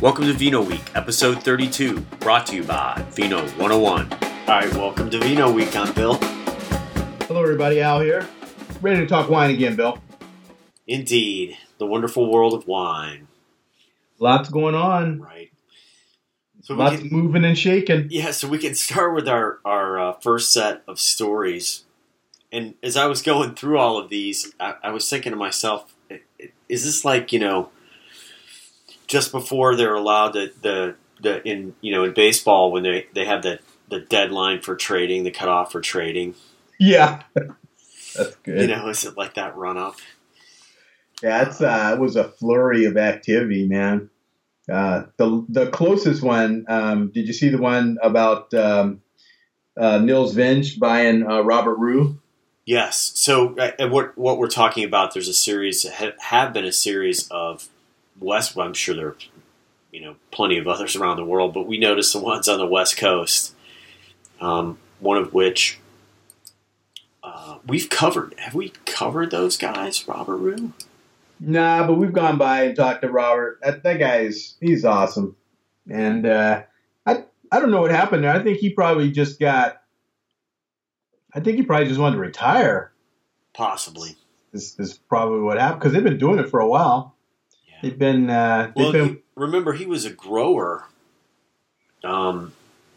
Welcome to Vino Week, episode 32, brought to you by Vino 101. All right, welcome to Vino Week. I'm Bill. Hello, everybody. Al here. Ready to talk wine again, Bill. Indeed, the wonderful world of wine. Lots going on. Right. So we Lots can, moving and shaking. yeah, so we can start with our our uh, first set of stories. And as I was going through all of these, I, I was thinking to myself, i- i- is this like you know, just before they're allowed to the the in you know in baseball when they they have the the deadline for trading, the cutoff for trading. Yeah, that's good. You know, is it like that run up? yeah, it's uh, it was a flurry of activity, man. Uh, the the closest one. Um, did you see the one about um, uh, Nils Venge buying uh, Robert Rue? Yes. So uh, what what we're talking about? There's a series ha- have been a series of West. Well, I'm sure there are you know plenty of others around the world, but we noticed the ones on the West Coast. Um, one of which uh, we've covered. Have we covered those guys? Robert Rue. Nah, but we've gone by and talked to Robert. That, that guy's he's awesome, and uh, I I don't know what happened there. I think he probably just got. I think he probably just wanted to retire. Possibly. Is, is probably what happened because they've been doing it for a while. Yeah. They've been uh, they've Well, been remember he was a grower. Um,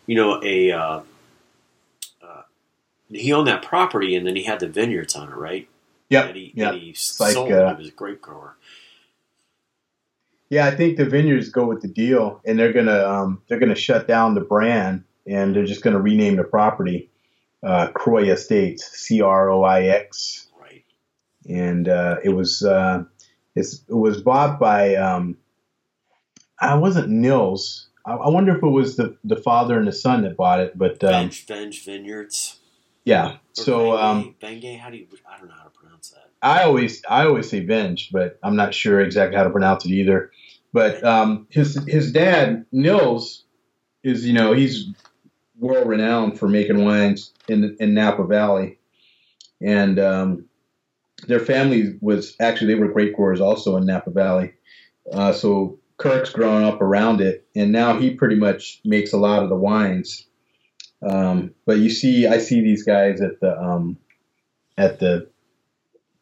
you know, a uh, uh, he owned that property, and then he had the vineyards on it, right? yep that he, yep. that he like, sold. uh, he was a grape grower. Yeah, I think the vineyards go with the deal, and they're gonna um, they're gonna shut down the brand, and they're just gonna rename the property uh, Croix Estates, C R O I X, Right. and uh, it was uh, it's, it was bought by um, I wasn't Nils. I, I wonder if it was the the father and the son that bought it, but um, Venge, Venge Vineyards. yeah. Or So um, Venge, Venge, how do you? I don't know how to pronounce that. I always I always say Venge, but I'm not sure exactly how to pronounce it either. But um, his his dad Nils is you know he's world renowned for making wines in in Napa Valley, and um, their family was actually they were grape growers also in Napa Valley. Uh, so Kirk's grown up around it, and now he pretty much makes a lot of the wines. Um, but you see, I see these guys at the um, at the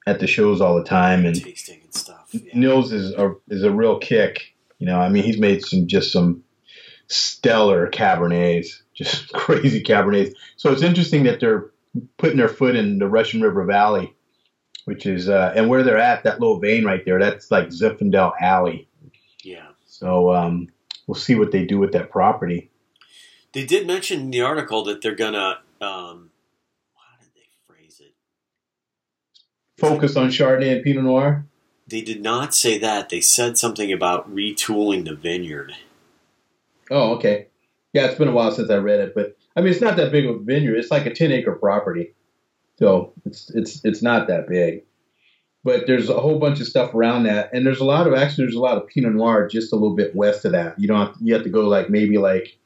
at the shows all the time, and Tasting and stuff. Yeah. Nils is a is a real kick. You know, I mean, he's made some just some stellar cabernets, just crazy cabernets. So it's interesting that they're putting their foot in the Russian River Valley, which is uh, and where they're at that little vein right there. That's like Zinfandel Alley. yeah. So um, we'll see what they do with that property. They did mention in the article that they're gonna. Um, how did they phrase it? Focus on Chardonnay and Pinot Noir. They did not say that. They said something about retooling the vineyard. Oh, okay. Yeah, it's been a while since I read it, but I mean, it's not that big of a vineyard. It's like a ten acre property, so it's it's it's not that big. But there's a whole bunch of stuff around that, and there's a lot of actually there's a lot of Pinot Noir just a little bit west of that. You don't have, you have to go like maybe like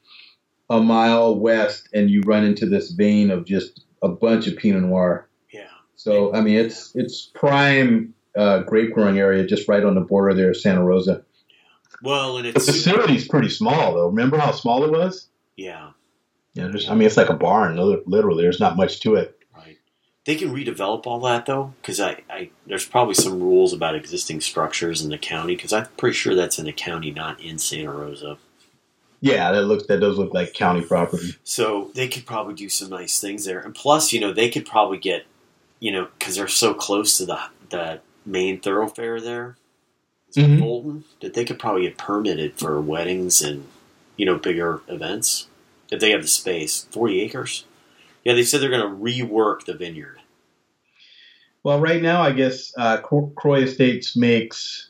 a mile west, and you run into this vein of just a bunch of Pinot Noir. Yeah. So I mean, it's it's prime uh, grape growing area just right on the border there of Santa Rosa. Yeah. Well, and The it's facility's pretty small though. Remember how small it was? yeah. Yeah, there's, I mean, it's like a barn. Literally, there's not much to it. They can redevelop all that though, because I, I there's probably some rules about existing structures in the county. Because I'm pretty sure that's in the county, not in Santa Rosa. Yeah, that looks that does look like county property. So they could probably do some nice things there. And plus, you know, they could probably get, you know, because they're so close to the the main thoroughfare there, Mhm. Bolton, that they could probably get permitted for weddings and you know bigger events if they have the space. Forty acres. Yeah, they said they're going to rework the vineyard. Well, right now, I guess uh, Croix Estates makes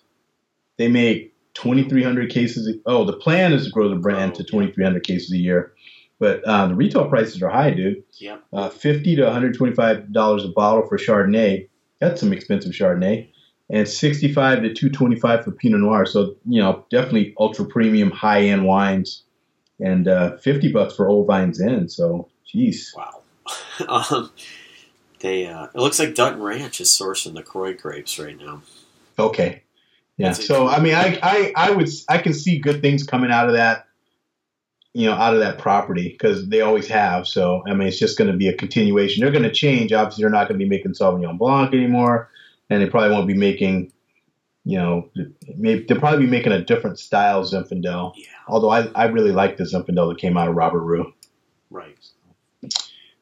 they make 2,300 cases. a- Oh, the plan is to grow the brand Oh, to 2,300 cases a year, but uh, the retail prices are high, dude. Yep. Uh, 50 to 125 dollars a bottle for Chardonnay. That's some expensive Chardonnay. And 65 to 225 for Pinot Noir. So you know, definitely ultra premium, high end wines. And uh, 50 bucks for Old Vines Zin. So, geez. Wow. um, they uh, it looks like Dutton Ranch is sourcing the Croix grapes right now. Okay. Yeah. So I mean, I, I I would I can see good things coming out of that, you know, out of that property because they always have. So I mean, it's just going to be a continuation. They're going to change. Obviously, they're not going to be making Sauvignon Blanc anymore, and they probably won't be making, you know, maybe they'll probably be making a different style Zinfandel. Yeah, Although I, I really like the Zinfandel that came out of Robert Rue. right.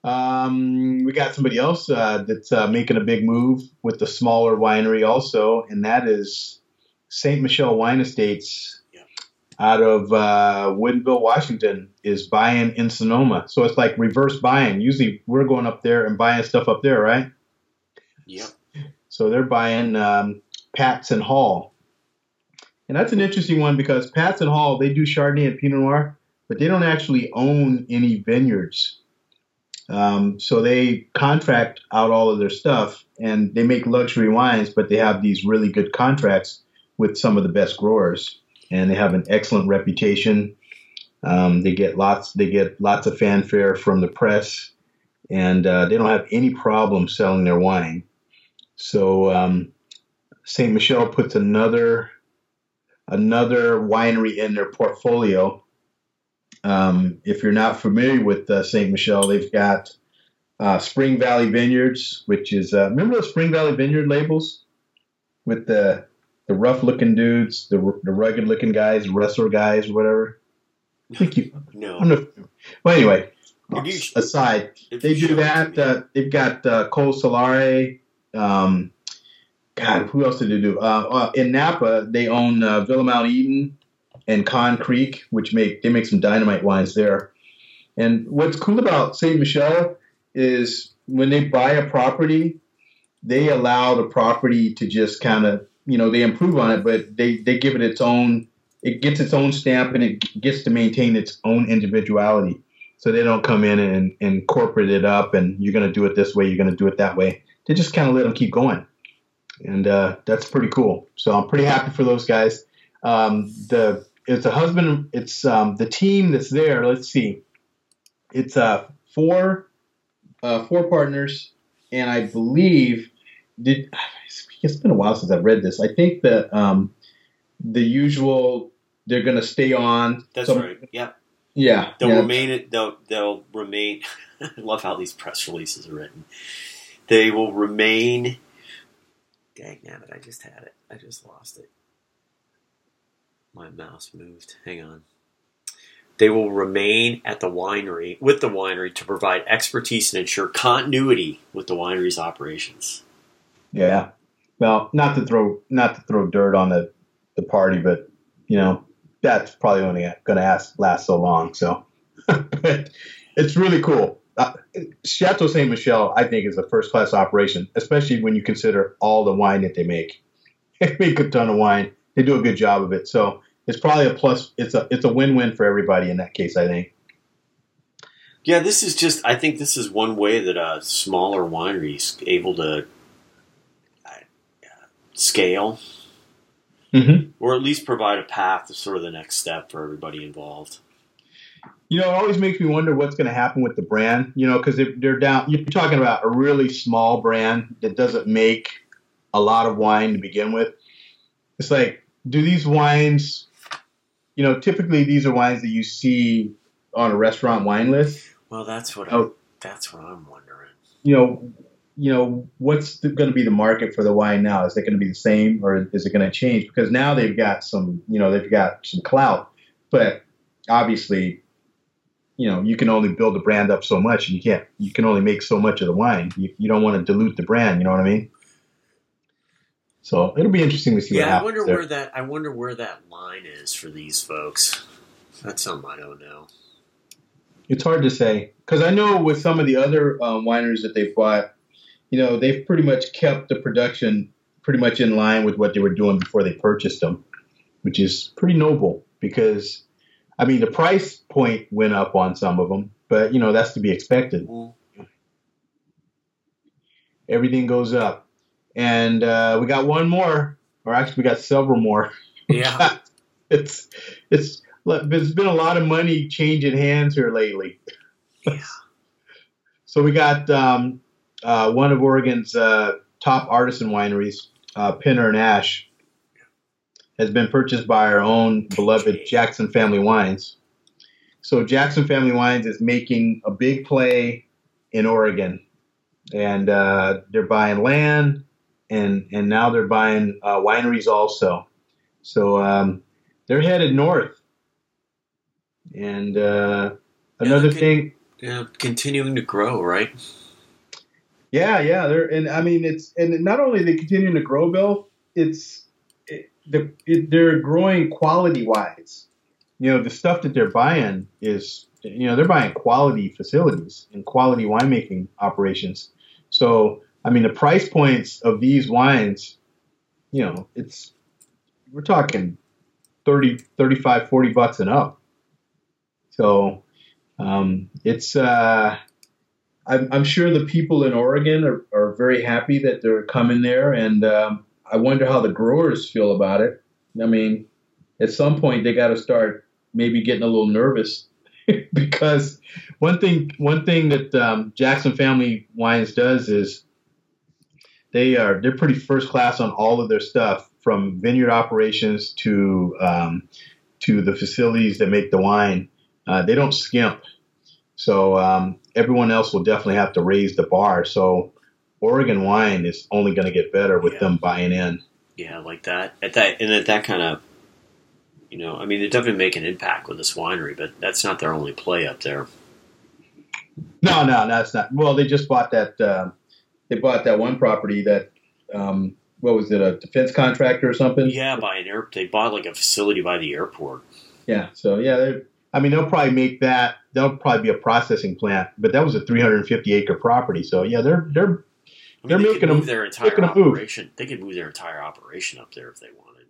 Um, we got somebody else uh, that's uh, making a big move with the smaller winery also, and that is St. Michelle Wine Estates Yeah. out of uh, Woodinville, Washington, is buying in Sonoma. So it's like reverse buying. Usually we're going up there and buying stuff up there, right? Yep. So they're buying um, Patz and Hall. And that's an interesting one because Patz and Hall, they do Chardonnay and Pinot Noir, but they don't actually own any vineyards. Um, so they contract out all of their stuff and they make luxury wines, but they have these really good contracts with some of the best growers and they have an excellent reputation. Um, they get lots, they get lots of fanfare from the press and uh, they don't have any problem selling their wine. So um, Saint Michelle puts another another winery in their portfolio. Um, if you're not familiar with uh, Saint Michelle, they've got uh, Spring Valley Vineyards, which is uh, remember those Spring Valley Vineyard labels with the the rough looking dudes, the the rugged looking guys, wrestler guys, whatever. I think you. No. I don't know. Well, anyway, you- aside, they do show it to that. Uh, they've got uh, Col Solare. Um, God, who else did they do? Uh, uh, in Napa, they own uh, Villa Mount Eden and Conn Creek, which make they make some dynamite wines there. And what's cool about Saint Michelle is when they buy a property, they allow the property to just kind of you know they improve on it, but they they give it its own. It gets its own stamp and it gets to maintain its own individuality. So they don't come in and, and corporate it up and you're going to do it this way, you're going to do it that way. They just kind of let them keep going. And uh, that's pretty cool. So I'm pretty happy for those guys. Um, the It's a husband, it's um, the team that's there. Let's see. It's uh, four, uh, four partners. And I believe, did it's been a while since I've read this. I think that um, the usual, they're going to stay on. That's some- right. Yep. Yeah. They'll yeah. remain. They'll they'll remain. I love how these press releases are written. They will remain. Dang it! I just had it. I just lost it. My mouse moved. Hang on. They will remain at the winery with the winery to provide expertise and ensure continuity with the winery's operations. Yeah. Well, not to throw not to throw dirt on the, the party, but you know that's probably only going to last so long. So, it's really cool. Uh, Chateau Saint Michelle, I think, is a first class operation, especially when you consider all the wine that they make. They make a ton of wine. They do a good job of it. So it's probably a plus. It's a it's a win win for everybody in that case. I think. Yeah, this is just. I think this is one way that a smaller winery is able to uh, scale, Mm-hmm. or at least provide a path to sort of the next step for everybody involved. You know, it always makes me wonder what's going to happen with the brand. You know, because they're, they're down. You're talking about a really small brand that doesn't make a lot of wine to begin with. It's like, do these wines? You know, typically these are wines that you see on a restaurant wine list. Well, that's what. Oh. I, Oh. that's what I'm wondering. You know, you know what's going to be the market for the wine now? Is it going to be the same, or is it going to change? Because now they've got some. You know, they've got some clout, but obviously you know you can only build a brand up so much and you can't you can only make so much of the wine you, you don't want to dilute the brand you know what i mean so it'll be interesting to see what Yeah, I wonder there. where that. I wonder where that line is for these folks. That's something I don't know. it's hard to say because i know with some of the other um, wineries that they've bought you know they've pretty much kept the production pretty much in line with what they were doing before they purchased them which is pretty noble because i mean the price point went up on some of them but you know that's to be expected Well, everything goes up. And uh, we got one more, or actually, we got several more. yeah, it's it's there's been a lot of money changing hands here lately. Yeah. So we got um, uh, one of Oregon's uh, top artisan wineries, uh, Penner and Ash. has been purchased by our own beloved Jackson Family Wines. So Jackson Family Wines is making a big play in Oregon, and uh, they're buying land, and and now they're buying uh, wineries also. So um, they're headed north. And uh, another they're thing, Yeah, continuing to grow, right? yeah, yeah, they're and I mean it's and not only they continuing to grow, Bill, it's it, the it, they're growing quality wise. You know, the stuff that they're buying is you know they're buying quality facilities and quality winemaking operations. So I mean, the price points of these wines, you know, it's we're talking 30, 35, 40 bucks and up. So um, it's uh, I'm, I'm sure the people in Oregon are, are very happy that they're coming there, and um, I wonder how the growers feel about it. I mean, at some point they got to start maybe getting a little nervous because one thing one thing that um, Jackson Family Wines does is they are they're pretty first class on all of their stuff from vineyard operations to um, to the facilities that make the wine. Uh, they don't skimp, so um, everyone else will definitely have to raise the bar. So Oregon wine is only going to get better with Yeah. them buying in. Yeah, like that. At that and at that kind of, you know, I mean, they definitely make an impact with this winery, but that's not their only play up there. No, no, no, it's not. Well, they just bought that. Uh, they bought that one property that. Um, what was it? A defense contractor or something? Yeah, by an air, they bought like a facility by the airport. Yeah. So yeah, they're- I mean, they'll probably make that. They'll probably be a processing plant, but that was a 350 acre property. So yeah, they're they're I mean, They're they making could a- move their entire move. operation. They could move their entire operation up there if they wanted.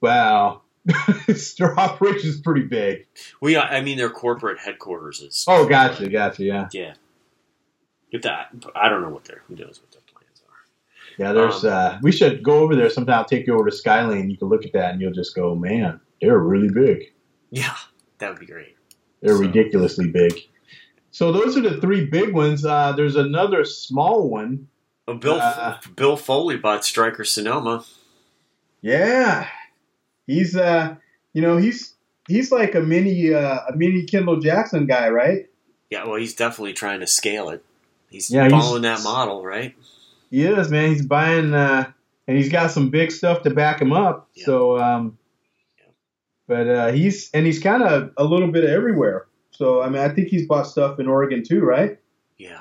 wow. their operation is pretty big. We, I mean, their corporate headquarters is. Oh, gotcha, gotcha. Yeah, Yeah. If that, I don't know what their who knows what their plans are. yeah. There's. Um, uh, we should go over there sometime. I'll take you over to Skylane. You can look at that, and you'll just go, man, they're really big. Yeah, that would be great. They're So- ridiculously big. So those are the three big ones. Uh, there's another small one. Well, Bill Uh, Bill Foley bought Stryker Sonoma. Yeah, he's uh, you know, he's he's like a mini uh, a mini Kendall Jackson guy, right? Yeah, well, he's definitely trying to scale it. He's Yeah, he's- following that model, right? He is, man. He's buying, uh, and he's got some big stuff to back him up. Yeah. So, um, Yeah. but uh, he's and he's kind of a little bit everywhere. So, I mean, I think he's bought stuff in Oregon too, right? Yeah.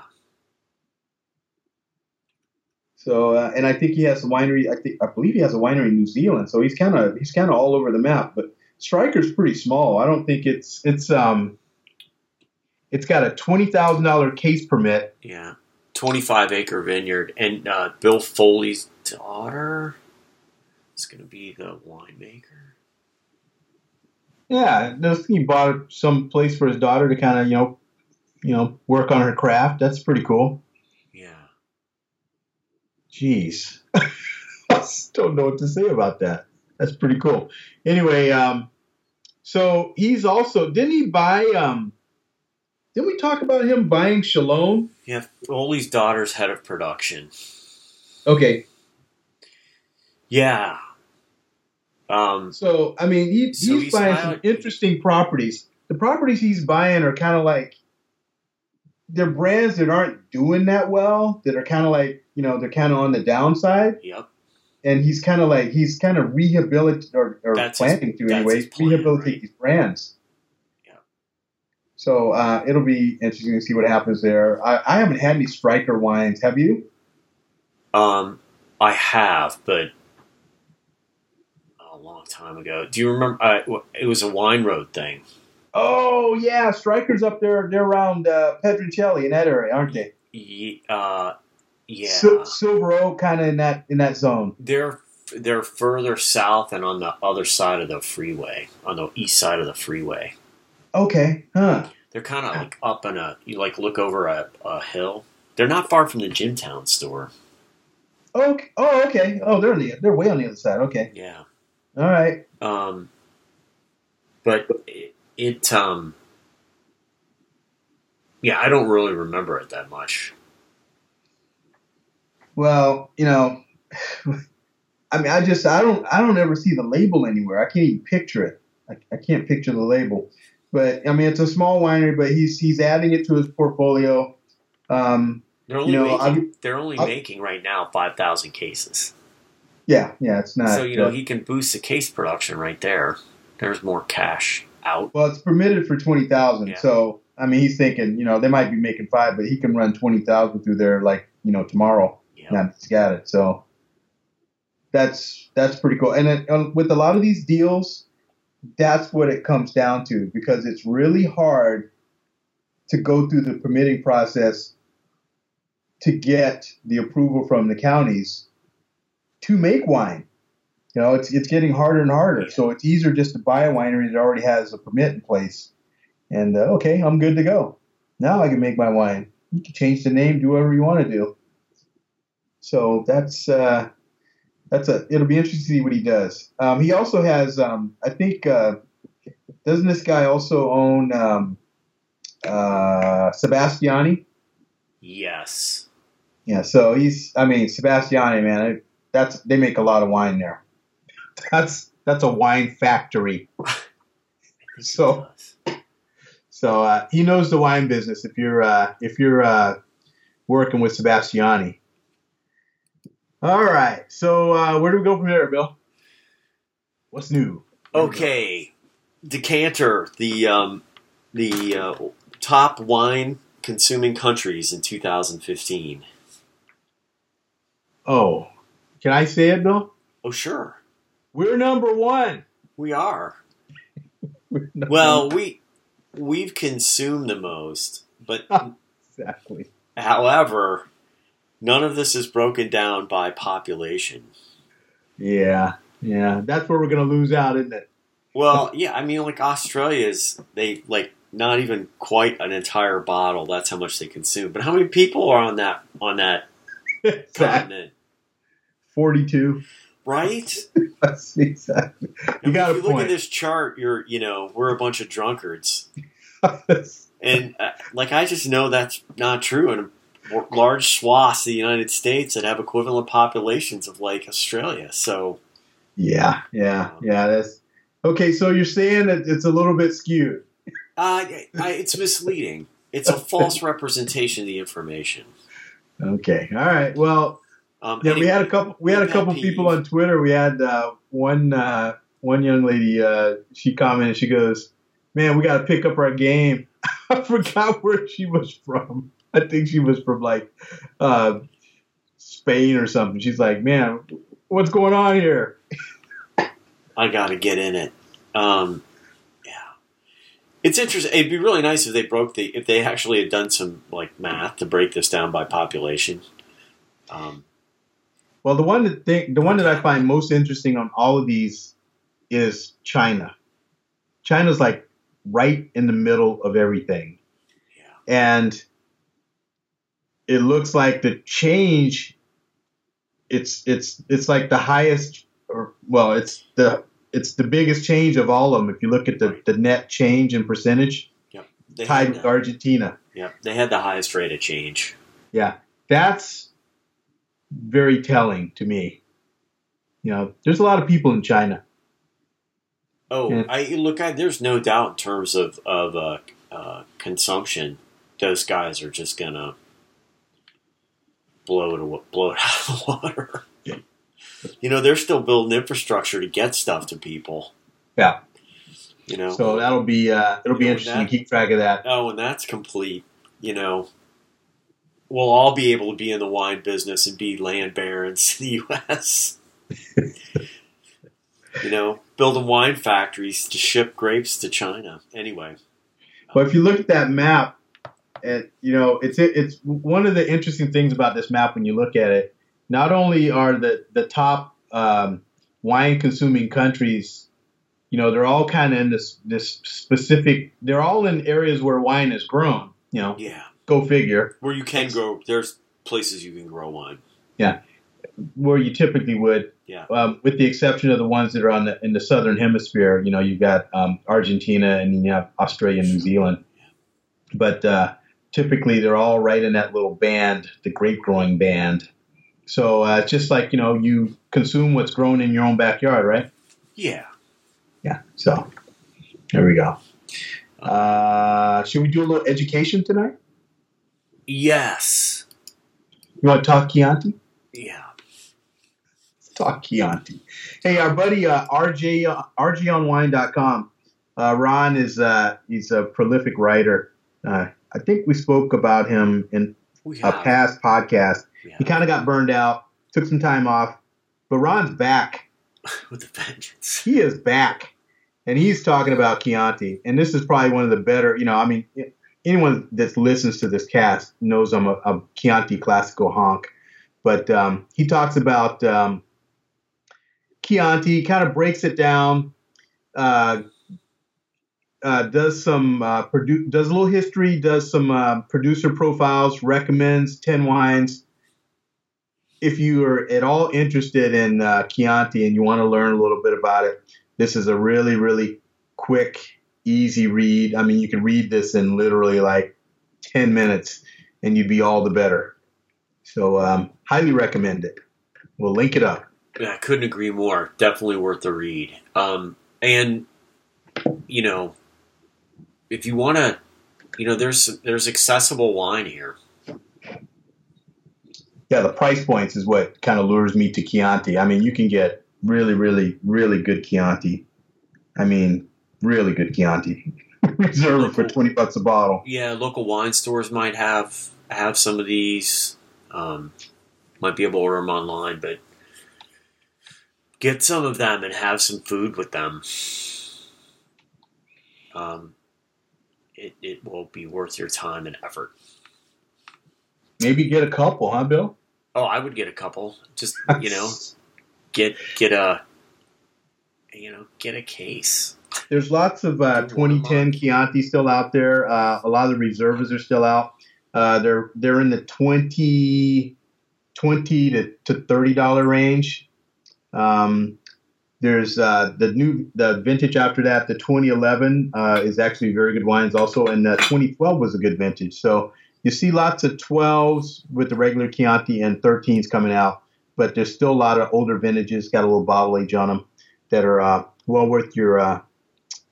So, uh, and I think he has a winery. I think I believe he has a winery in New Zealand. So he's kind of he's kind of all over the map. But Stryker's pretty small. I don't think it's it's um it's got a twenty thousand dollar case permit. Yeah. 25 acre vineyard. And uh, Bill Foley's daughter is going to be the winemaker. Yeah, he bought some place for his daughter to kind of you know you know work on her craft. That's pretty cool. Yeah. Jeez, I don't know what to say about that. That's pretty cool. Anyway, um, so he's also didn't he buy? Um, didn't we talk about him buying Chalone? Yeah. Foley's daughter's head of production. Okay, Yeah. Um, so I mean he, So he's, he's buying some interesting properties. The properties he's buying are kind of like they're brands that aren't doing that well. That are kind of like you know they're kind of on the downside. yep. and he's kind of like he's kind of rehabilitating or, or his- to anyway plan, rehabilitate right? these brands. So uh, it'll be interesting to see what happens there. I, I haven't had any Stryker wines. Have you? Um, I have, but a long time ago. Do you remember? Uh, it was a wine road thing. Oh yeah, Strykers up there. They're around uh, Pedroncelli in that area, aren't they? Ye- uh, yeah, Sil- Silver Oak, kind of in that in that zone. they're they're further south and on the other side of the freeway, on the east side of the freeway. Okay, huh? They're kind of like up in a you like look over a, a hill. They're not far from the Jimtown store. Okay. Oh, okay. Oh, they're on the they're way on the other side. Okay. Yeah. All right. Um, but it, it um, yeah, I don't really remember it that much. Well, you know, I mean, I just I don't I don't ever see the label anywhere. I can't even picture it. I, I can't picture the label. But I mean, it's a small winery, but he's he's adding it to his portfolio. Um, They're only You know, making, they're only I'm- making right now five thousand cases. yeah, yeah, it's not. so you know uh, he can boost the case production right there. There's more cash out. well, it's permitted for twenty thousand. Yeah. So I mean, he's thinking, you know, they might be making five, but he can run twenty thousand through there, like you know, tomorrow. Yeah. Now he's got it. So that's that's pretty cool. And it, um, with a lot of these deals, that's what it comes down to because it's really hard to go through the permitting process to get the approval from the counties to make wine. You know, it's it's getting harder and harder. So it's easier just to buy a winery that already has a permit in place, and uh, okay, I'm good to go. Now I can make my wine. You can change the name, do whatever you want to do. So that's uh, that's a. It'll be interesting to see what he does. Um, he also has, um, I think, uh, doesn't this guy also own um, uh, Sebastiani? Yes. Yeah. So he's. I mean, Sebastiani, man. That's they make a lot of wine there. That's that's a wine factory. I think he So- So uh, he knows the wine business. If you're uh, if you're uh, working with Sebastiani. All right. So uh, where do we go from there, Bill? What's new? Okay, decanter the um, the uh, top wine consuming countries in 2015. Oh, can I say it, Bill? Oh sure, We're number one. we are. Well, we we've consumed the most, but exactly. however, none of this is broken down by population. Yeah, yeah. That's where we're gonna lose out, isn't it? Well, yeah, I mean, like Australia's, they like not even quite an entire bottle. That's how much they consume. But how many people are on that on that continent, Forty-two. right? Exactly. You got if you look at this chart, you're you know we're a bunch of drunkards, and uh, like I just know that's not true in large swaths of the United States that have equivalent populations of like Australia. So yeah, yeah, yeah. That's okay. So you're saying that it's a little bit skewed. uh, it's misleading. It's a false representation of the information. Okay. All right. Well, Um, yeah, we had a couple. We had a couple people on Twitter. We had uh, one uh, one young lady. Uh, she commented. She goes, "Man, we got to pick up our game." I forgot where she was from. I think she was from like uh, Spain or something. She's like, "Man, what's going on here?" I got to get in it. Um, yeah, it's interesting. It'd be really nice if they broke the if they actually had done some like math to break this down by population. Um, Well, the one that think, the one that I find most interesting on all of these is China. China's like right in the middle of everything. Yeah. And it looks like the change it's it's it's like the highest or well, it's the it's the biggest change of all of them if you look at the, the net change in percentage they tied with Argentina. yeah, they had the highest rate of change. Yeah, that's very telling to me. You know, there's a lot of people in China. Oh, Yeah. I look. I, there's no doubt in terms of of uh, uh, consumption, those guys are just gonna blow it blow it out of the water. You know, they're still building infrastructure to get stuff to people. Yeah. You know, So that'll be uh, it'll be know, interesting that- to keep track of that. oh, and that's complete, you know, we'll all be able to be in the wine business and be land barons in the U.S. you know, building wine factories to ship grapes to China. Anyway, But if you look at that map, and you know, it's it's one of the interesting things about this map when you look at it. Not only are the the top um, wine consuming countries, you know, they're all kind of in this this specific. They're all in areas where wine is grown. You know, yeah, go figure. where you can grow. There's places you can grow wine. Yeah, where you typically would, Yeah. um, with the exception of the ones that are on the in the southern hemisphere. You know, you've got um, Argentina and then you have Australia and New Zealand, but uh, typically they're all right in that little band, the grape growing band. So uh, it's just like you know you consume what's grown in your own backyard, right? Yeah. Yeah. So there we go. Uh, should we do a little education tonight? Yes. You want to talk Chianti? Yeah. Talk Chianti. Hey, our buddy uh, RJ uh, RGOnwine.com. Uh, Ron is uh, he's a prolific writer. Uh, I think we spoke about him in a past podcast. He kind of got burned out, took some time off, but Ron's back. with the vengeance. He is back, and he's talking about Chianti. And this is probably one of the better. You know, I mean, anyone that listens to this cast knows I'm a, a Chianti classical honk. But um, he talks about um, Chianti, kind of breaks it down, uh, uh, does some uh, produ- does a little history, does some uh, producer profiles, recommends ten wines. If you are at all interested in uh, Chianti and you want to learn a little bit about it, this is a really really quick, easy read. I mean, you can read this in literally like ten minutes, and you'd be all the better. So, um, highly recommend it. We'll link it up. I couldn't agree more. Definitely worth the read. Um, and you know, if you want to, you know, there's there's accessible wine here. Yeah, the price points is what kind of lures me to Chianti. I mean, you can get really, really, really good Chianti. I mean, really good Chianti. Reserve it for twenty bucks a bottle. Yeah, local wine stores might have have some of these. Um, might be able to order them online, but get some of them and have some food with them. Um, it, it will be worth your time and effort. Maybe get a couple, huh, Bill? Oh, I would get a couple. Just you know, get get a you know get a case. There's lots of uh, 2010 Chianti still out there. Uh, a lot of the reserves are still out. Uh, they're they're in the 20, 20 to, to thirty dollar range. Um, there's uh, the new the vintage after that. The 2011 uh, is actually very good wines also, and the 2012 was a good vintage. So you see lots of 12s with the regular Chianti and 13s coming out, but there's still a lot of older vintages got a little bottle age on them that are uh, well worth your uh,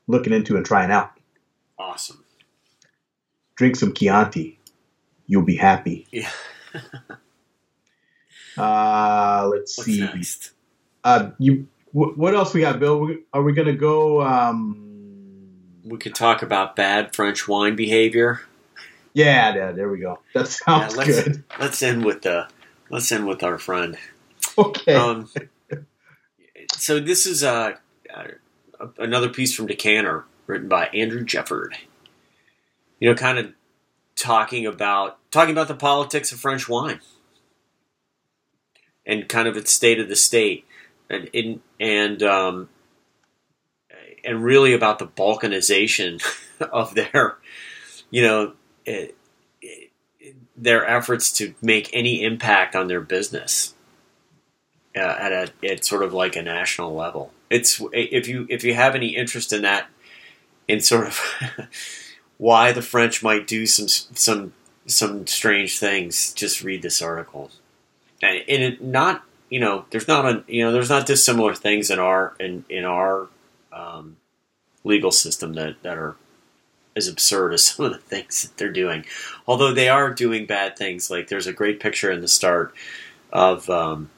looking into and trying out. Awesome. Drink some Chianti, you'll be happy. Yeah. Uh, let's What's see. next? Uh, you wh- what else we got, Bill? Are we gonna go? Um, We could talk about bad French wine behavior. yeah, yeah, there we go. That sounds Yeah, let's- good. Let's end with the let's end with our friend. Okay. Um, so this is uh, uh, another piece from Decanter, written by Andrew Jefford. You know, kind of talking about talking about the politics of French wine and kind of its state of the state, and in, and um, and really about the balkanization of their, you know. eh, eh, their efforts to make any impact on their business uh, at a at sort of like a national level. It's if you if you have any interest in that, in sort of why the French might do some some some strange things, just read this article. And, and it not you know there's not a you know there's not dissimilar things in our in in our um, legal system that that are as absurd as some of the things that they're doing. Although they are doing bad things, like there's a great picture in the start of um,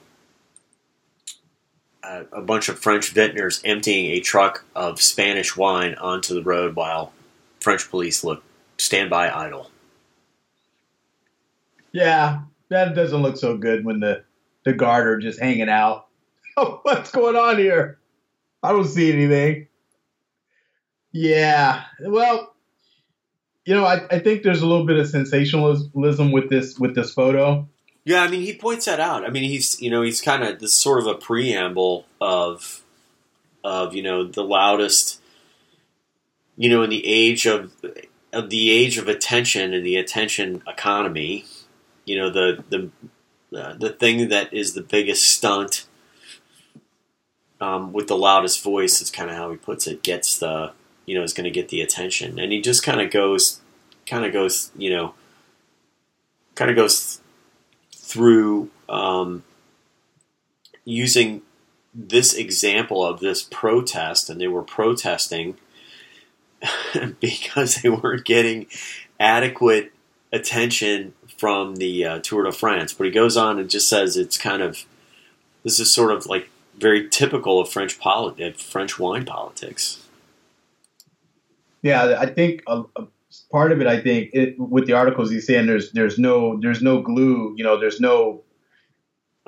a, a bunch of French vintners emptying a truck of Spanish wine onto the road while French police look stand by idle. yeah, that doesn't look so good when the the guard just hanging out. What's going on here? I don't see anything. Yeah, well, you know, I, I think there's a little bit of sensationalism with this with this photo. Yeah, I mean, he points that out. I mean, he's you know he's kind of this sort of a preamble of of you know the loudest you know in the age of of the age of attention and the attention economy. You know the the uh, the thing that is the biggest stunt um, with the loudest voice is kind of how he puts it gets the you know is going to get the attention. And he just kind of goes kind of goes you know kind of goes through um, using this example of this protest, and they were protesting because they weren't getting adequate attention from the uh, Tour de France. But he goes on and just says it's kind of this is sort of like very typical of French polit- French wine politics. Yeah, I think a, a part of it. I think it, with the articles he's saying there's there's no there's no glue. You know, there's no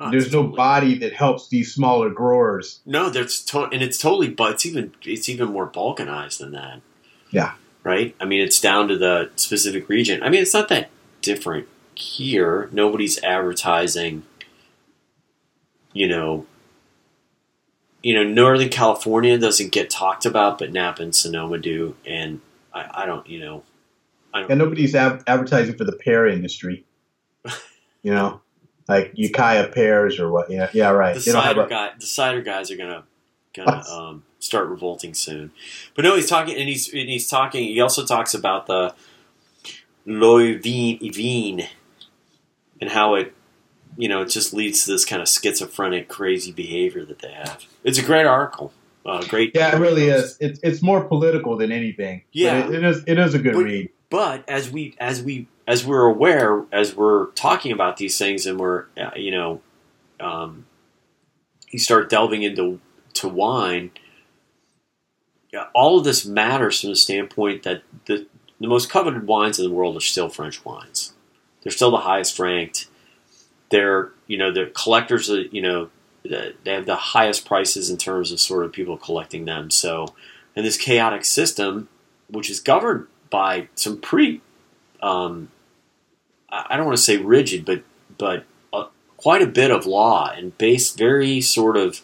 Oh, there's no totally- body that helps these smaller growers. No, there's to- and it's totally, but it's even it's even more balkanized than that. Yeah. Right. I mean, it's down to the specific region. I mean, it's not that different here. Nobody's advertising. You know. You know, Northern California doesn't get talked about, but Napa and Sonoma do, and I, I don't. You know, I don't. And nobody's av- advertising for the pear industry. You know, like Ukiah pears or what? Yeah, yeah, right. the They don't have cider a- guy, the cider guys are gonna gonna um, start revolting soon. But no, he's talking, and he's and he's talking. He also talks about the Loi Evin and how it, you know, it just leads to this kind of schizophrenic, crazy behavior that they have. It's a great article. Uh, great. yeah, it really is. It's it's more political than anything. But Yeah. it, it is. It is a good But- read. But as we as we as we're aware, as we're talking about these things, and we're uh, you know, um, you start delving into to wine. Yeah, all of this matters from the standpoint that the the most coveted wines in the world are still French wines. They're still the highest ranked. They're you know the collectors. Are, you know they have the highest prices in terms of sort of people collecting them. So in this chaotic system, which is governed by some pretty um, I don't want to say rigid, but but uh, quite a bit of law and based very sort of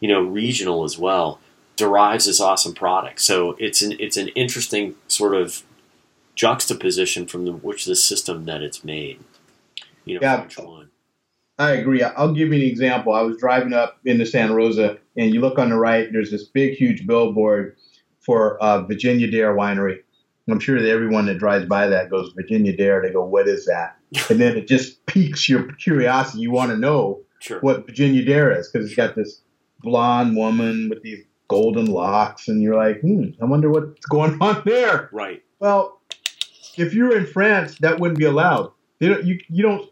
you know regional as well derives this awesome product. So it's an it's an interesting sort of juxtaposition from the which the system that it's made. You know, Yeah. Wine. I agree. I'll give you an example. I was driving up into Santa Rosa, and you look on the right. There's this big, huge billboard for uh, Virginia Dare Winery. I'm sure that everyone that drives by that goes Virginia Dare. They go, "What is that?" And then it just piques your curiosity. You want to know Sure. what Virginia Dare is because it's got this blonde woman with these golden locks, and you're like, "Hmm, I wonder what's going on there." Right. Well, if you're in France, that wouldn't be allowed. They don't, you, you don't,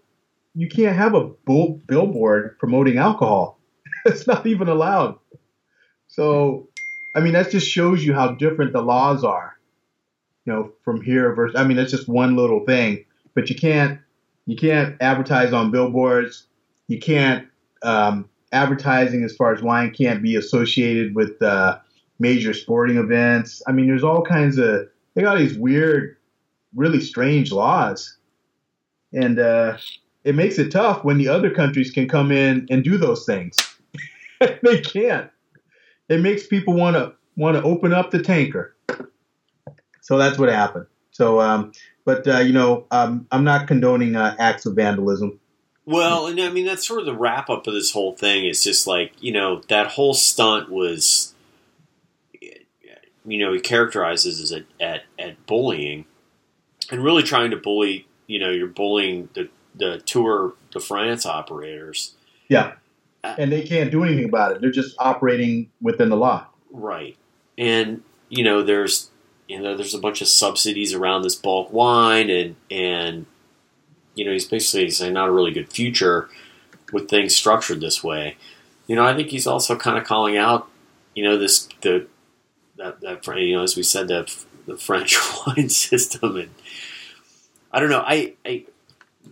you can't have a bull, billboard promoting alcohol. it's not even allowed. So, I mean, that just shows you how different the laws are. You know, from here versus. I mean, that's just one little thing, but you can't, you can't advertise on billboards. You can't um, advertising as far as wine can't be associated with uh, major sporting events. I mean, there's all kinds of they got these weird, really strange laws, and uh, it makes it tough when the other countries can come in and do those things. they can't. It makes people want to want to open up the tanker. So that's what happened. So, um, but uh, you know, um, I'm not condoning uh, acts of vandalism. Well, and I mean that's sort of the wrap up of this whole thing. It's just like you know that whole stunt was, you know, he characterizes as at, at at bullying, and really trying to bully. You know, you're bullying the the Tour de France operators, Yeah, uh, and they can't do anything about it. They're just operating within the law. right? And you know, there's you know, there's a bunch of subsidies around this bulk wine, and and you know, he's basically saying not a really good future with things structured this way. You know, I think he's also kind of calling out, you know, this the that that you know, as we said, the the French wine system, and I don't know, I, I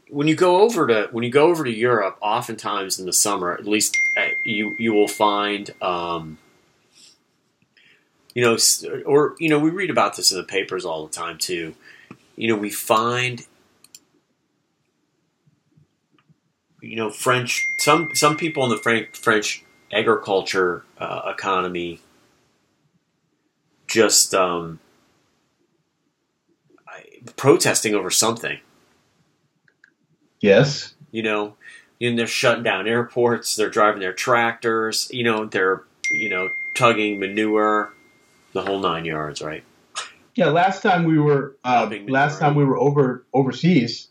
when you go over to when you go over to Europe, oftentimes in the summer, at least uh, you you will find. Um, you know, or you know, we read about this in the papers all the time too. You know, we find you know French some some people in the French French agriculture uh, economy just um, protesting over something. Yes. You know, and they're shutting down airports. They're driving their tractors. You know, they're you know tugging manure, the whole nine yards, right? Yeah. Last time we were uh, last time we were over overseas,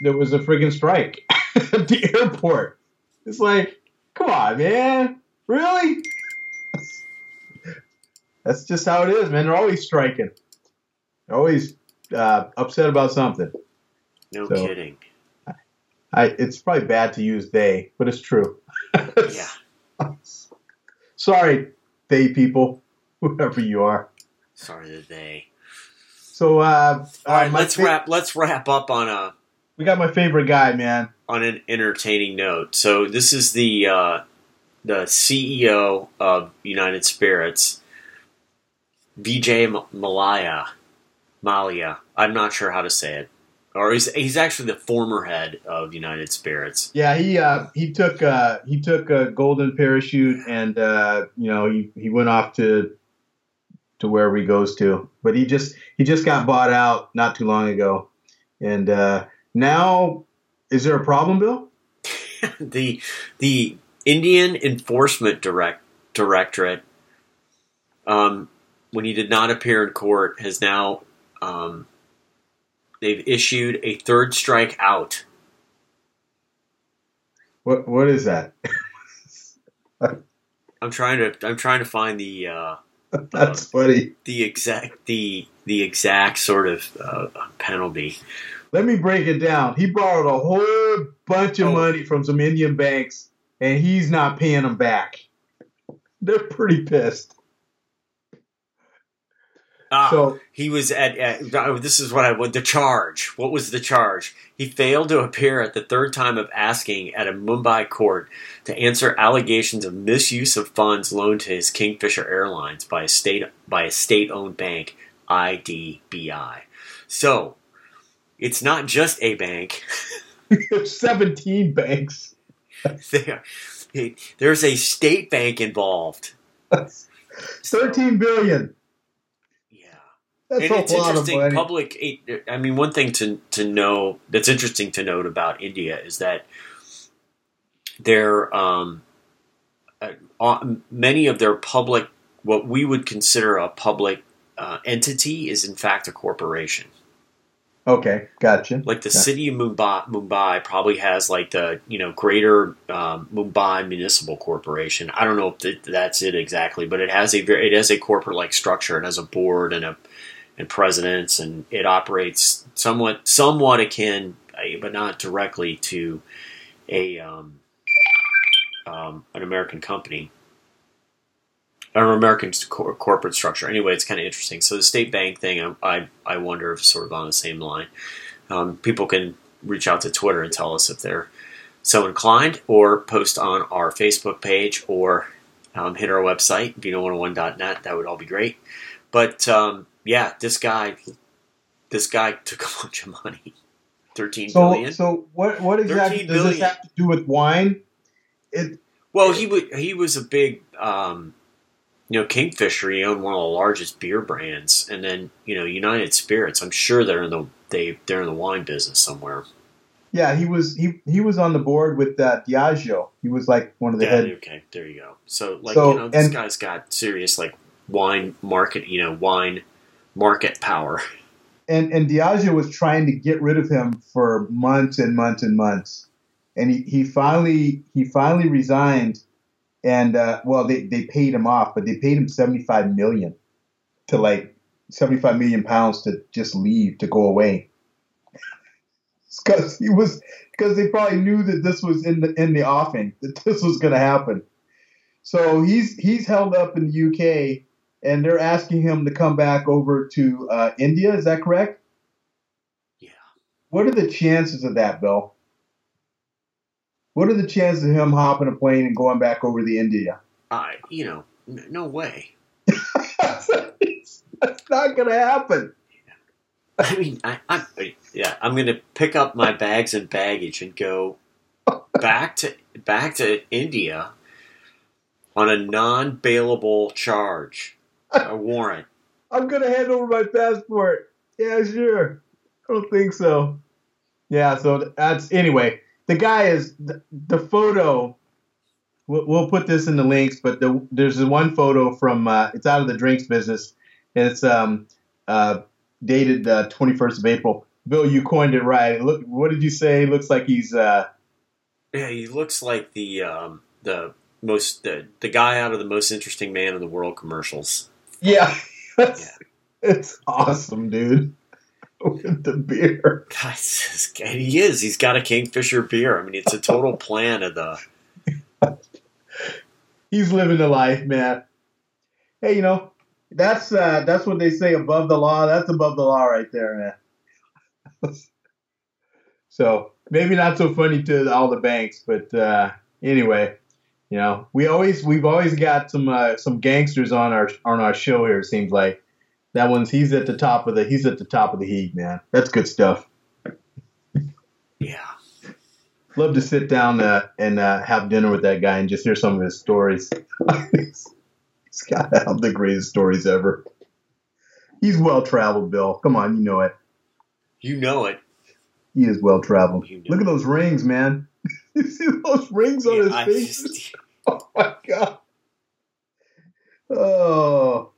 there was a friggin' strike. at the airport. It's like, come on, man, really? That's just how it is, man. They're always striking. They're always uh, upset about something. No So- kidding. I, it's probably bad to use they, but it's true. Yeah. Sorry, they people, whoever you are. Sorry that they. So, uh, All right, let's fa- wrap. Let's wrap up on a We got my favorite guy, man. on an entertaining note. So this is the uh, the CEO of United Spirits, Vijay Mallya. Malia. I'm not sure how to say it. Or he's he's actually the former head of United Spirits. Yeah, he uh, he took uh, he took a golden parachute, and uh, you know he, he went off to to wherever he goes to. But he just he just got bought out not too long ago, and uh, now is there a problem, Bill? the the Indian Enforcement Direct Directorate, um, when he did not appear in court, has now um, they've issued a third strike out. What what is that? I'm trying to I'm trying to find the uh, That's funny. the exact the the exact sort of uh, penalty. Let me break it down. He borrowed a whole bunch of Oh. money from some Indian banks, and he's not paying them back. They're pretty pissed. Ah, So he was at, at this is what I would the charge. What was the charge? He failed to appear at the third time of asking at a Mumbai court to answer allegations of misuse of funds loaned to his Kingfisher Airlines by a state by a state-owned bank, IDBI. So, it's not just a bank. there's 17 banks. There, there's a state bank involved. So, 13 billion. That's and a it's interesting. Public, I mean, one thing to to know that's interesting to note about India is that their um, uh, uh, many of their public, what we would consider a public uh, entity, is in fact a corporation. Okay, gotcha. Like the Yeah. city of Mumbai, Mumbai probably has like the you know Greater um, Mumbai Municipal Corporation. I don't know if th- that's it exactly, but it has a very, it has a corporate like structure. It has a board and a and presidents, and it operates somewhat somewhat akin, uh, but not directly to a um, um, an American company or American cor- corporate structure. Anyway, it's kind of interesting. So the state bank thing, I I, I wonder if sort of on the same line. Um, people can reach out to Twitter and tell us if they're so inclined, or post on our Facebook page, or um, hit our website, vino101.net. That would all be great. But um, yeah, this guy, this guy took a bunch of money, thirteen So, billion. so what what exactly 13 does this have to do with wine? It Well, he would. He was a big, um, you know, Kingfisher. He owned one of the largest beer brands, and then you know, United Spirits. I'm sure they're in the they they're in the wine business somewhere. yeah, he was he he was on the board with uh, Diageo. He was like one of the Yeah. head. Okay. There you go. So like So, you know, this and- guy's got serious like wine market. You know, wine market power. and and Diageo was trying to get rid of him for months and months and months, and he, he finally he finally resigned, and uh, well they, they paid him off, but they paid him seventy five million to like seventy five million pounds to just leave to go away, because he was because they probably knew that this was in the in the offing that this was going to happen, so he's he's held up in the UK and they're asking him to come back over to uh, India. Is that correct? Yeah. What are the chances of that, Bill? What are the chances of him hopping a plane and going back over to India? I you know, n- no way. That's not going to happen. I mean, I, I yeah, I'm gonna pick up my bags and baggage and go back to back to India on a non-bailable charge, a warrant. I'm going to hand over my passport. Yeah, sure. I don't think so. Yeah, so that's anyway. The guy is the, the photo. We'll, we'll put this in the links, but the, there's one photo from uh, it's out of the drinks business, and it's um uh dated uh, 21st of April. Bill, you coined it right. Look, what did you say? Looks like he's uh Yeah, he looks like the um, the most the, the guy out of the most interesting man in the world commercials. Yeah, it's awesome, dude. With the beer, Guys, he is. He's got a Kingfisher beer. I mean, it's a total plan of the. he's living the life, man. Hey, you know, that's uh, that's what they say above the law. That's above the law right there, man. so maybe not so funny to all the banks, but uh, anyway, you know, we always we've always got some uh, some gangsters on our on our show here. It seems like that one's he's at the top of the he's at the top of the heat, man. That's good stuff. Yeah. Love to sit down uh, and uh, have dinner with that guy and just hear some of his stories. he's got to have the greatest stories ever. He's well traveled, Bill. Come on, you know it. You know it. He is well traveled. You know Look at those rings, man. you see those rings on Yeah, his face? just- Oh my god. Oh,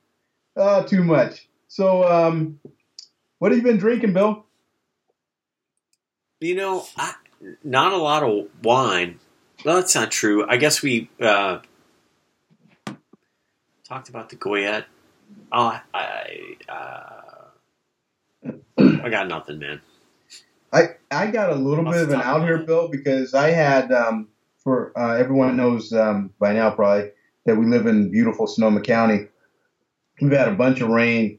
oh, too much. So, um, what have you been drinking, Bill? you know, I, not a lot of wine. Well, that's not true. I guess we uh, talked about the Goyette. Oh, I, uh, I got nothing, man. I I got a little bit of an out here. Bill, because I had um, for uh, everyone knows um, by now probably that we live in beautiful Sonoma County. We've had a bunch of rain,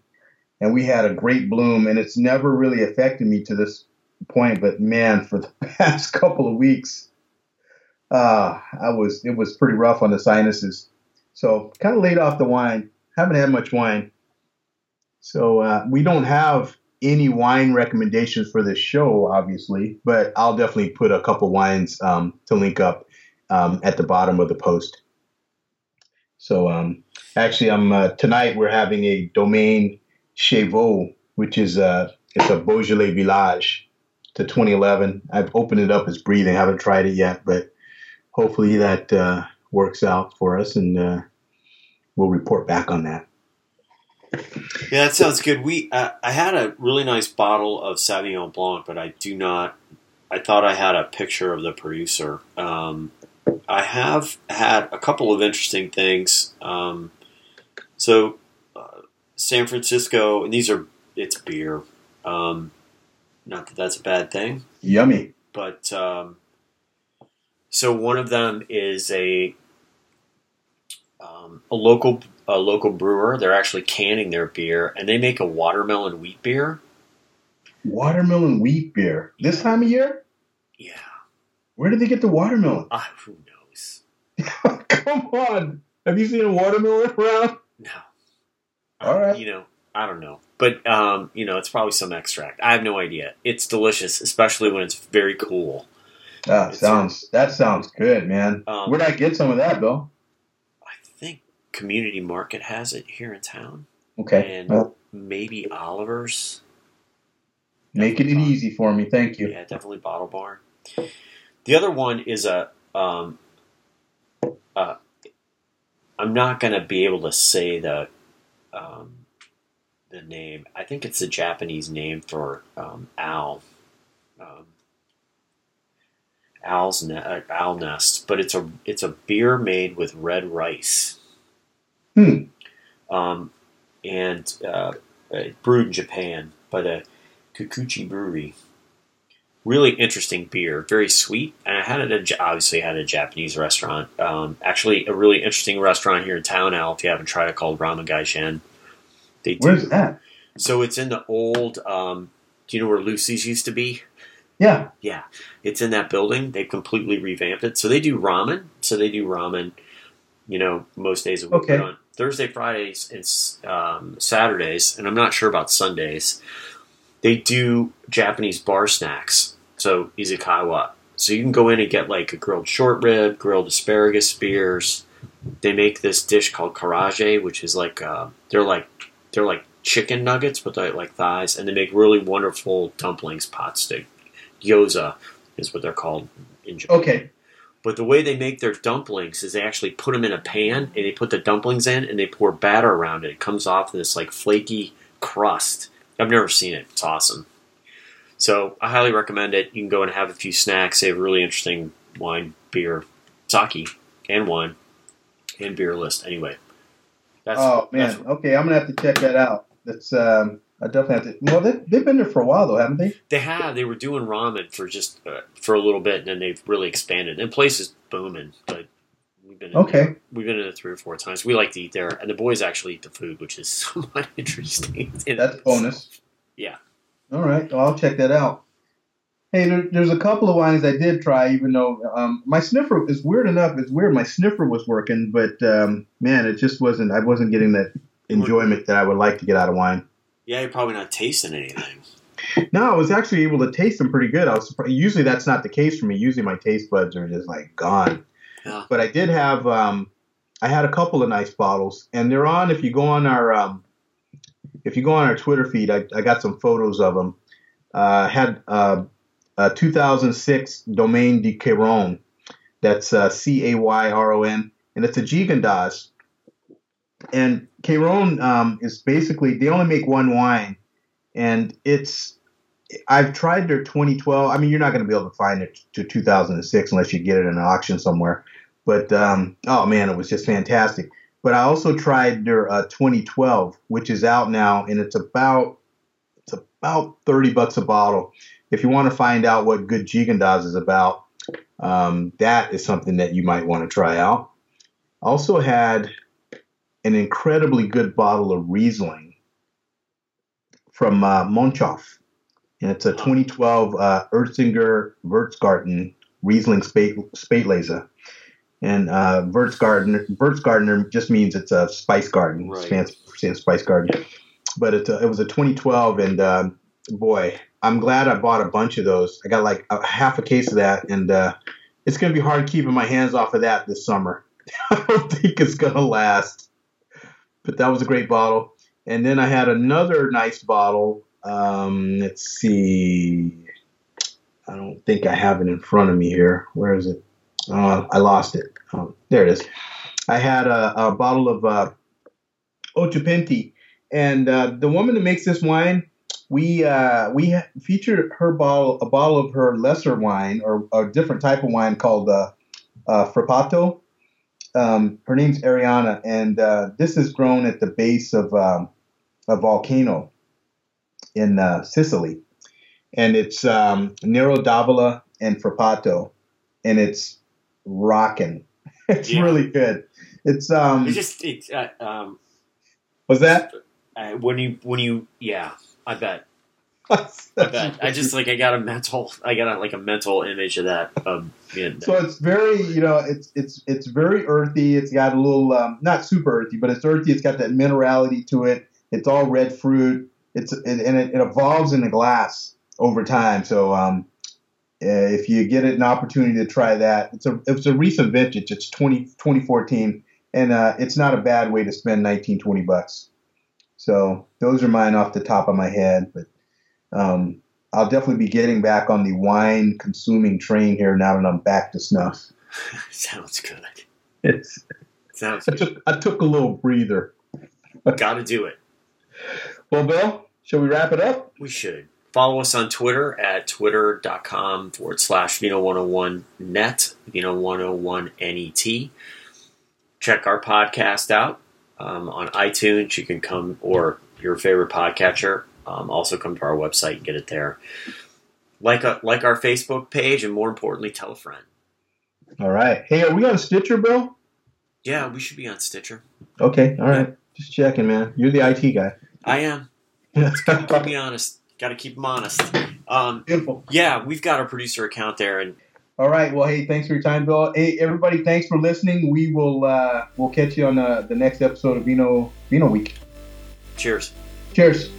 and we had a great bloom, and it's never really affected me to this point. But man, for the past couple of weeks, uh, I was it was pretty rough on the sinuses. So kind of laid off the wine. Haven't had much wine. So uh, we don't have any wine recommendations for this show, obviously, but I'll definitely put a couple wines um, to link up um, at the bottom of the post. So um, actually, I'm uh, tonight we're having a Domaine Chevaux, which is a it's a Beaujolais Village to 2011. I've opened it up as breathing. haven't tried it yet, but hopefully that uh, works out for us, and uh, we'll report back on that. Yeah, that sounds good. We uh, I had a really nice bottle of Sauvignon Blanc, but I do not. I thought I had a picture of the producer. Um, I have had a couple of interesting things. Um, so, uh, San Francisco, and these are it's beer. Um, not that that's a bad thing, Yummy. but um, so one of them is a um, a local a local brewer. They're actually canning their beer, and they make a watermelon wheat beer. Watermelon wheat beer. This time of year? Yeah, Where did they get the watermelon? ah, who knows? Come on. Have you seen a watermelon around? No, All right. You know, I don't know, but um, you know, it's probably some extract. I have no idea. It's delicious, especially when it's very cool. That It's- sounds that sounds good, man. Um, Where'd I get some of that, Bill? Community Market has it here in town, Okay. and Well, maybe Oliver's. making it easy for me. Thank you. Yeah, definitely Bottle Barn. The other one is a. Um, uh, I'm not going to be able to say the um, the name. I think it's a Japanese name for um, owl. Um, owl's ne- uh, owl nest, but it's a it's a beer made with red rice. Hmm. Um, and uh, uh, brewed in Japan by the Kiuchi Brewery really interesting beer, very sweet. And I had it at, obviously had it at a Japanese restaurant. Um, actually, a really interesting restaurant here in town now. If you haven't tried it, called Ramen Gaijin. They do. Where's that? So it's in the old. Um, do you know where Lucy's used to be? Yeah. Yeah, it's in that building. They've completely revamped it. So they do ramen. So they do ramen. You know, most days a week. Okay. On Thursday, Fridays, and um, Saturdays, and I'm not sure about Sundays. They do Japanese bar snacks. So izakaya. So you can go in and get like a grilled short rib, grilled asparagus spears. They make this dish called karaage, which is like uh, they're like they're like chicken nuggets, but they're like thighs, and they make really wonderful dumplings, pot stick, gyoza is what they're called in Japan. Okay. But the way they make their dumplings is they actually put them in a pan and they put the dumplings in and they pour batter around it. It comes off in this like flaky crust. I've never seen it. It's awesome. So I highly recommend it. You can go and have a few snacks. They have really interesting wine, beer, sake, and wine, and beer list. Anyway, that's oh man. That's, okay, I'm gonna have to check that out. That's um, I definitely have to. Well, they, they've been there for a while though, haven't they? They have. They were doing ramen for just uh, for a little bit, and then they've really expanded. And the place is booming, but we've been okay. There, we've been in it three or four times. We like to eat there, and the boys actually eat the food, which is somewhat interesting. That's bonus. Yeah. All right, well, I'll check that out. Hey, there, there's a couple of wines I did try, even though um, my sniffer is weird enough. It's weird. My sniffer was working, but um, man, it just wasn't. I wasn't getting that enjoyment that I would like to get out of wine. Yeah, you're probably not tasting anything. No, I was actually able to taste them pretty good. I was surprised. usually that's not the case for me. Usually my taste buds are just like gone. Yeah. But I did have um, I had a couple of nice bottles, and they're on. If you go on our um, if you go on our Twitter feed, I, I got some photos of them. Uh, had uh, a 2006 Domaine de Cayron. That's uh, C A Y R O N, and it's a Gigondas. And Cayron um, is basically they only make one wine, and it's I've tried their 2012. I mean, you're not going to be able to find it to 2006 unless you get it in an auction somewhere. But um, oh man, it was just fantastic. But I also tried their uh, 2012, which is out now, and it's about it's about 30 bucks a bottle. If you want to find out what good Gigondas is about, um, that is something that you might want to try out. Also had an incredibly good bottle of Riesling from uh, Mönchhof. And it's a 2012 uh, Erzinger Würzgarten Riesling Spätlese. And uh, Würzgarten, just means it's a spice garden. Right. For saying spice garden. But it's a, it was a 2012, and uh, boy, I'm glad I bought a bunch of those. I got like a, half a case of that, and uh, it's going to be hard keeping my hands off of that this summer. I don't think it's going to last but that was a great bottle. And then I had another nice bottle. Um, let's see. I don't think I have it in front of me here. Where is it? Uh, I lost it. Oh, there it is. I had a, a bottle of uh, and uh, the woman that makes this wine, we uh, we featured her bottle, a bottle of her lesser wine or a different type of wine called uh, uh, Frappato, um, her name's Arianna, and uh, this is grown at the base of um, a volcano in uh, Sicily, and it's um, Nero d'Avola and Frappato, and it's rocking. It's yeah. really good. It's um. It's just it's uh, um. Was that? Uh, when you when you yeah, I bet. I bet. I just like I got a mental I got a, like a mental image of that. Um, so it's very you know it's it's it's very earthy. It's got a little um, not super earthy, but it's earthy. It's got that minerality to it. It's all red fruit. It's it, and it, it, evolves in the glass over time. So um, if you get an opportunity to try that, it's a it's a recent vintage. It's 20, 2014, and uh, it's not a bad way to spend 19, 20 bucks. So those are mine off the top of my head, but um, I'll definitely be getting back on the wine consuming train here now that I'm back to snuff. Sounds good. It's sounds. I took I took a little breather. Got to do it. Well, Bill, shall we wrap it up? We should. Follow us on Twitter at twitter.com forward slash Vino101net, Vino101net. Check our podcast out um, on iTunes. You can come, or your favorite podcatcher, um, also, come to our website and get it there. Like a, like our Facebook page, and more importantly, tell a friend. All right. Hey, are we on Stitcher, Bill? Yeah, we should be on Stitcher. Okay. All right. Yeah. Just checking, man. You're the IT guy. I am. keep me honest. Got to keep them honest. Um, Beautiful. Yeah, we've got our producer account there, and all right. Well, hey, thanks for your time, Bill. Hey, everybody, thanks for listening. We will uh, we'll catch you on uh, the next episode of Vino Vino Week. Cheers. Cheers.